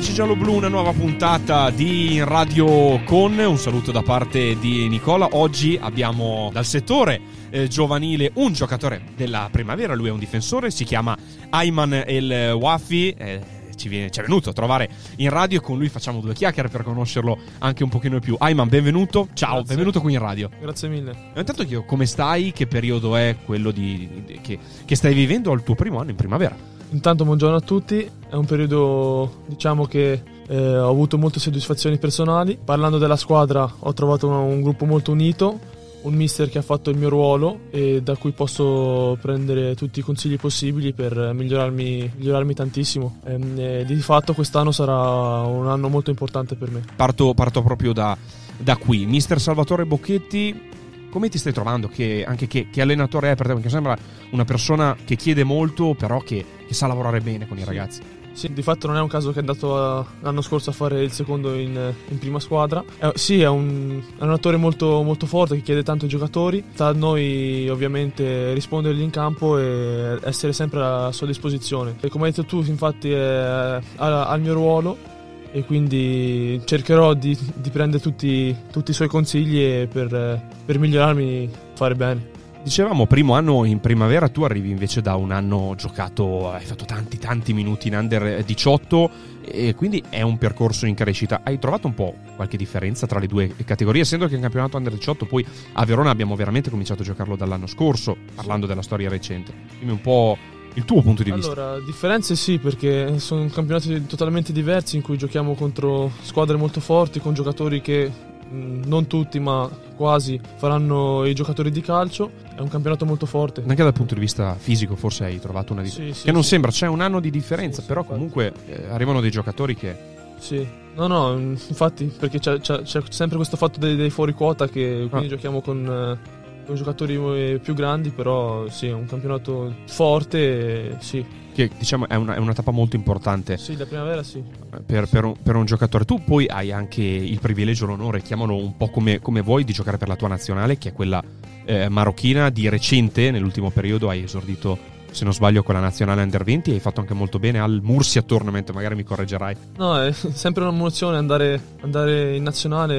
Amici giallo-blu, una nuova puntata di Radio Con. Un saluto da parte di Nicola. Oggi abbiamo dal settore eh, giovanile un giocatore della primavera. Lui è un difensore, si chiama Ayman El Wafi. Eh, ci, viene, ci, è venuto a trovare in radio e con lui facciamo due chiacchiere per conoscerlo anche un pochino di più. Ayman, benvenuto. Ciao, Grazie. benvenuto qui in radio. Grazie mille. Intanto chiedo come stai, che periodo è quello di, di, che, che stai vivendo al tuo primo anno in primavera. Intanto buongiorno a tutti, è un periodo diciamo che eh, ho avuto molte soddisfazioni personali. Parlando della squadra ho trovato un, un, gruppo molto unito, un mister che ha fatto il mio ruolo e da cui posso prendere tutti i consigli possibili per migliorarmi, migliorarmi tantissimo. E, e di fatto quest'anno sarà un anno molto importante per me. Parto, parto proprio da, da qui. Mister Salvatore Bocchetti, come ti stai trovando? Che, anche che, che, allenatore è per te? Perché sembra una persona che chiede molto, però che, che sa lavorare bene con i ragazzi. Sì, di fatto non è un caso che è andato a, l'anno scorso a fare il secondo in, in prima squadra. Eh, sì, è un, è un allenatore molto, molto, forte che chiede tanto ai giocatori. Sta a noi ovviamente rispondergli in campo e essere sempre a sua disposizione. E come hai detto tu, infatti, è al mio ruolo e quindi cercherò di, di prendere tutti, tutti, i suoi consigli per, per migliorarmi, fare bene. Dicevamo, primo anno in primavera, tu arrivi invece da un anno giocato, hai fatto tanti tanti minuti in under 18 e quindi è un percorso in crescita. Hai trovato un po' qualche differenza tra le due categorie, essendo che il campionato under 18 poi a Verona abbiamo veramente cominciato a giocarlo dall'anno scorso, parlando della storia recente. Dimmi un po' il tuo punto di vista. Allora, differenze sì, perché sono campionati totalmente diversi in cui giochiamo contro squadre molto forti, con giocatori che non tutti, ma quasi faranno i giocatori di calcio. È un campionato molto forte. Anche dal punto di vista fisico, forse hai trovato una differenza. Sì, sì, che non sì. sembra, c'è un anno di differenza, però comunque eh, arrivano dei giocatori che. Sì, no, no, infatti, perché c'è, c'è, c'è sempre questo fatto dei, dei fuori quota che quindi ah. giochiamo con. Eh, con giocatori più grandi, però sì, è un campionato forte, sì. Che diciamo è una, è una tappa molto importante. Sì, da primavera sì. Per, per, un, per, un, giocatore. Tu poi hai anche il privilegio, l'onore, chiamalo un po' come, come vuoi, di giocare per la tua nazionale, che è quella eh, marocchina. Di recente, nell'ultimo periodo, hai esordito se non sbaglio con la nazionale under 20 hai fatto anche molto bene al Mursia Tournament magari mi correggerai no è sempre un'emozione andare, andare in nazionale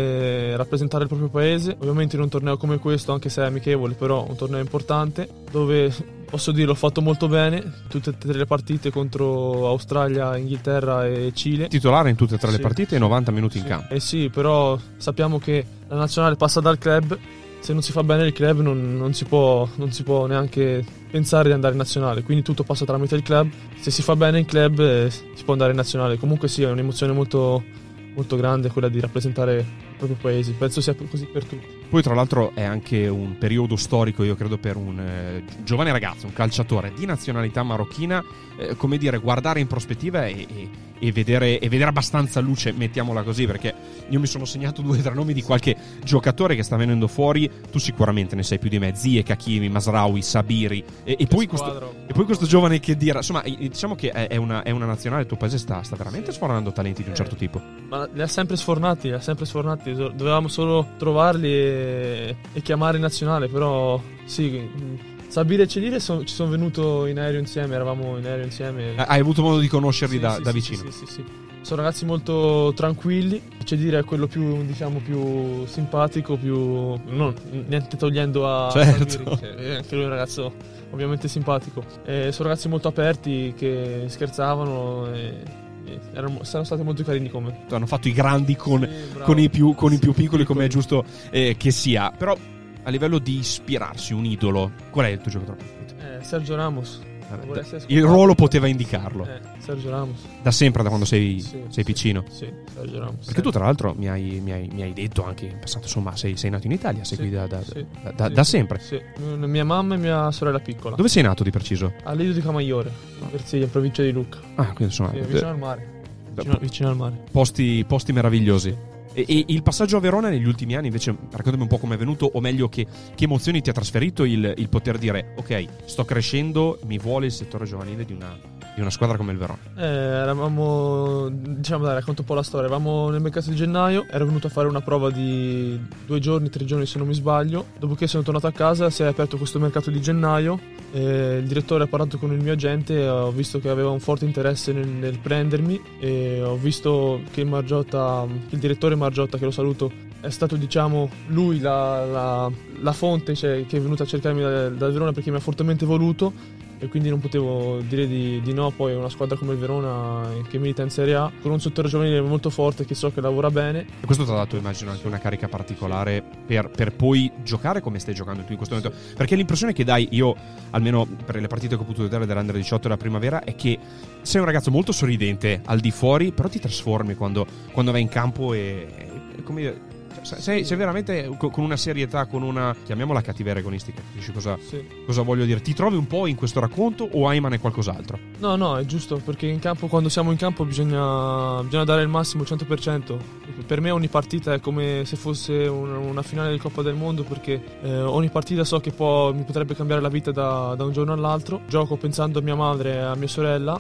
e rappresentare il proprio paese ovviamente in un torneo come questo anche se è amichevole però un torneo importante dove posso dire ho fatto molto bene tutte e tre le partite contro Australia, Inghilterra e Cile titolare in tutte e tre sì. le partite e 90 minuti sì. in campo eh sì però sappiamo che la nazionale passa dal club se non si fa bene il club non, non, si può, non, si può, neanche pensare di andare in nazionale, quindi tutto passa tramite il club, se si fa bene il club eh, si può andare in nazionale, comunque sì è un'emozione molto, molto grande quella di rappresentare proprio paese, penso sia così per tutti. Poi tra l'altro è anche un periodo storico, io credo, per un eh, giovane ragazzo, un calciatore di nazionalità marocchina, eh, come dire, guardare in prospettiva e, e, e, vedere, e, vedere, abbastanza luce, mettiamola così, perché io mi sono segnato due o tre nomi di qualche giocatore che sta venendo fuori, tu sicuramente ne sai più di me, Zie, Kakimi, Masraoui, Sabiri, e, poi, questo, e poi questo giovane che dirà, insomma, diciamo che è una, è una nazionale, il tuo paese sta, sta veramente sfornando talenti di un certo tipo. Ma li ha sempre sfornati, li ha sempre sfornati, dovevamo solo trovarli e e, chiamare in nazionale, però sì, Sabire e Celire son, ci sono venuto in aereo insieme, eravamo in aereo insieme. Hai avuto modo di conoscerli sì, da, sì, da sì, vicino? Sì, sì, sì. Sono ragazzi molto tranquilli, Celire è quello più, diciamo, più simpatico, più... Non, niente togliendo a certo. Sabire, che anche lui è un ragazzo ovviamente simpatico. E sono ragazzi molto aperti che scherzavano e erano, sono stati molto carini come. Hanno fatto i grandi con, sì, con, i, più, con sì, i, più, piccoli, come è giusto eh, che sia. Però a livello di ispirarsi, un idolo, qual è il tuo giocatore preferito? Eh, Sergio Ramos. Il ruolo poteva indicarlo. Eh, Sergio Ramos. Da sempre, da quando sei, Sì, sei piccino. Sì, Sergio Ramos. Perché tu, tra l'altro, mi hai, mi hai- mi hai detto anche in passato, insomma, sei, sei nato in Italia, sei qui da, da- da- da- sempre. Sì, mia mamma e mia sorella piccola. Dove sei nato di preciso? A Lido di Camaiore, in Versilia, in provincia di Lucca. Ah, quindi insomma, eh, vicino al mare. Vicino, vicino al mare. posti, posti meravigliosi. E, e il passaggio a Verona negli ultimi anni, invece, raccontami un po' come è venuto, o meglio, che, che emozioni ti ha trasferito il, il poter dire: Ok, sto crescendo, mi vuole il settore giovanile di una, di una squadra come il Verona. Eh, eravamo, diciamo dai, racconto un po' la storia. Eravamo nel mercato di gennaio, ero venuto a fare una prova di due giorni, tre giorni se non mi sbaglio. Dopodiché sono tornato a casa, si è aperto questo mercato di gennaio. eh, il direttore ha parlato con il mio agente, ho visto che aveva un forte interesse nel, nel prendermi e ho visto che Margiotta, il direttore Margiotta, che lo saluto, è stato diciamo lui la, la- la fonte cioè, che è venuta a cercarmi da, da Verona perché mi ha fortemente voluto e quindi non potevo dire di, di no. Poi una squadra come il Verona eh, che milita in Serie A con un settore giovanile molto forte che so che lavora bene. E questo ti ha dato, immagino, anche una carica particolare per, per poi giocare come stai giocando tu in questo momento. Perché l'impressione che dai, io, almeno per le partite che ho potuto vedere dell'Under 18 della primavera, è che sei un ragazzo molto sorridente al di fuori, però ti trasformi quando, quando vai in campo e. e come sei, sei veramente co- con una serietà, con una. chiamiamola cattiveria agonistica. Capisci cosa, Sì. cosa voglio dire? Ti trovi un po' in questo racconto o Ayman è qualcos'altro? No, no, è giusto perché in campo, quando siamo in campo, bisogna, bisogna dare il massimo, il 100%. Per me ogni partita è come se fosse un- una finale di Coppa del Mondo perché eh, ogni partita so che può- mi potrebbe cambiare la vita da, da un giorno all'altro. Gioco pensando a mia madre e a mia sorella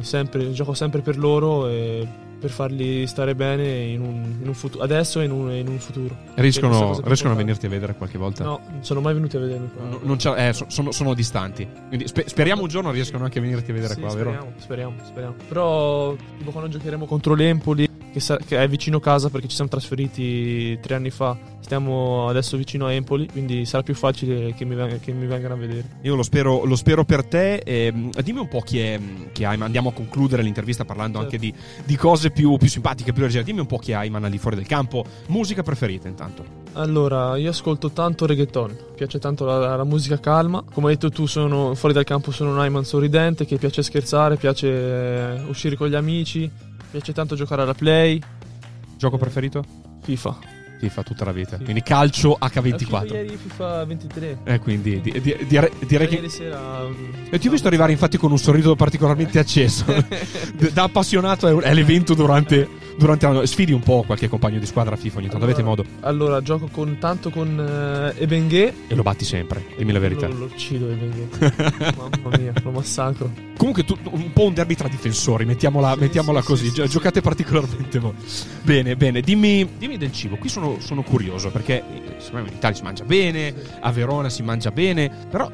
sempre, gioco sempre per loro e per farli stare bene in un, in un futuro, adesso e in un, in un futuro. Riescono, riescono a venirti a vedere qualche volta? No, non sono mai venuti a vedermi qua. No, non eh, so- sono, sono distanti. Quindi spe- speriamo un giorno riescano anche a venirti a vedere Sì, qua, vero? speriamo, speriamo, speriamo. Però tipo quando giocheremo contro l'Empoli, che, sa- che è vicino casa perché ci siamo trasferiti tre anni fa, stiamo adesso vicino a Empoli, quindi sarà più facile che mi, veng- che mi vengano a vedere. Io lo spero, lo spero per te. ehm, dimmi un po' chi è, chi è Ayman. Andiamo a concludere l'intervista parlando Certo. anche di, di cose più, più simpatiche, più leggere. Dimmi un po' chi è Ayman di fuori del campo. Musica preferita intanto. Allora, io ascolto tanto reggaeton, piace tanto la, la musica calma. Come hai detto tu, sono, fuori dal campo sono un Ayman sorridente che piace scherzare, piace eh, uscire con gli amici, piace tanto giocare alla play, Gioco Eh. preferito? FIFA. FIFA tutta la vita. Sì. Quindi calcio Eh, FIFA H24. ieri FIFA 23. Eh, quindi di- di- direi, direi che. Ieri sera... mm, E ti ho visto arrivare infatti con un sorriso particolarmente acceso. Da appassionato è l'evento durante, durante l'anno. Sfidi un po' qualche compagno di squadra FIFA ogni tanto. Avete modo. Allora, gioco con, tanto con eh, Ebenghe. E lo batti sempre, dimmi la verità. Lo, lo uccido Ebenghe. Mamma mia, lo massacro. Comunque, tu, un po' un derby tra difensori, mettiamola, Sì, mettiamola sì, così. sì, Gio- sì, giocate particolarmente voi. Bene, bene. Dimmi, dimmi del cibo. Qui sono, sono curioso perché eh, secondo me in Italia si mangia bene, a Verona si mangia bene. Però,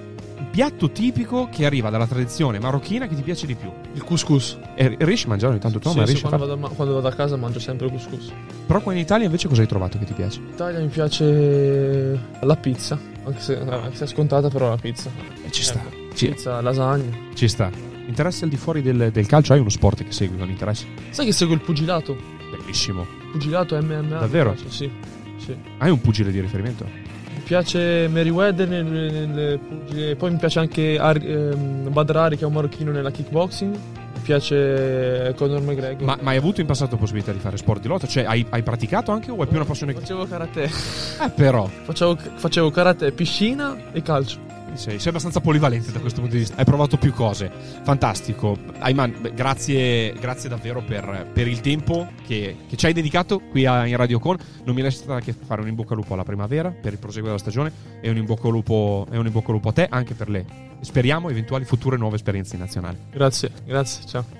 piatto tipico che arriva dalla tradizione marocchina che ti piace di più. Il couscous. E riesci a mangiare ogni tanto tu, Sì, ma sì, riesci a quando, farlo? vado, a- quando vado a casa mangio sempre il couscous. Però qua in Italia invece cosa hai trovato che ti piace? In Italia mi piace la pizza. Anche se, anche se è scontata, però la pizza. E ci sta. Ecco, Ci, Pizza, lasagna. ci sta. Interesse al di fuori del, del calcio? Hai uno sport che segui con interesse? Sai che seguo il pugilato? Bellissimo. Pugilato MMA. Davvero? piace, Sì, sì. Hai un pugile di riferimento? Mi piace Meriwether nel, nel pugile. Poi mi piace anche Ar- ehm, Badrari, che è un marocchino nella kickboxing. Mi piace Conor McGregor. Ma, ma hai avuto in passato possibilità di fare sport di lotta? Cioè, hai, hai praticato anche o è più una passione. Facevo karate. Eh, però. Facevo, facevo karate, piscina e calcio. Sei, sei abbastanza polivalente da questo punto di vista. Hai provato più cose. Fantastico. Ayman, grazie, grazie davvero per, per il tempo che, che ci hai dedicato qui a, in Radio Con. Non mi resta che fare un in bocca al lupo alla primavera per il proseguo della stagione e un in bocca al lupo, bocca al lupo a te anche per le speriamo eventuali future nuove esperienze in nazionale. Grazie, grazie, ciao.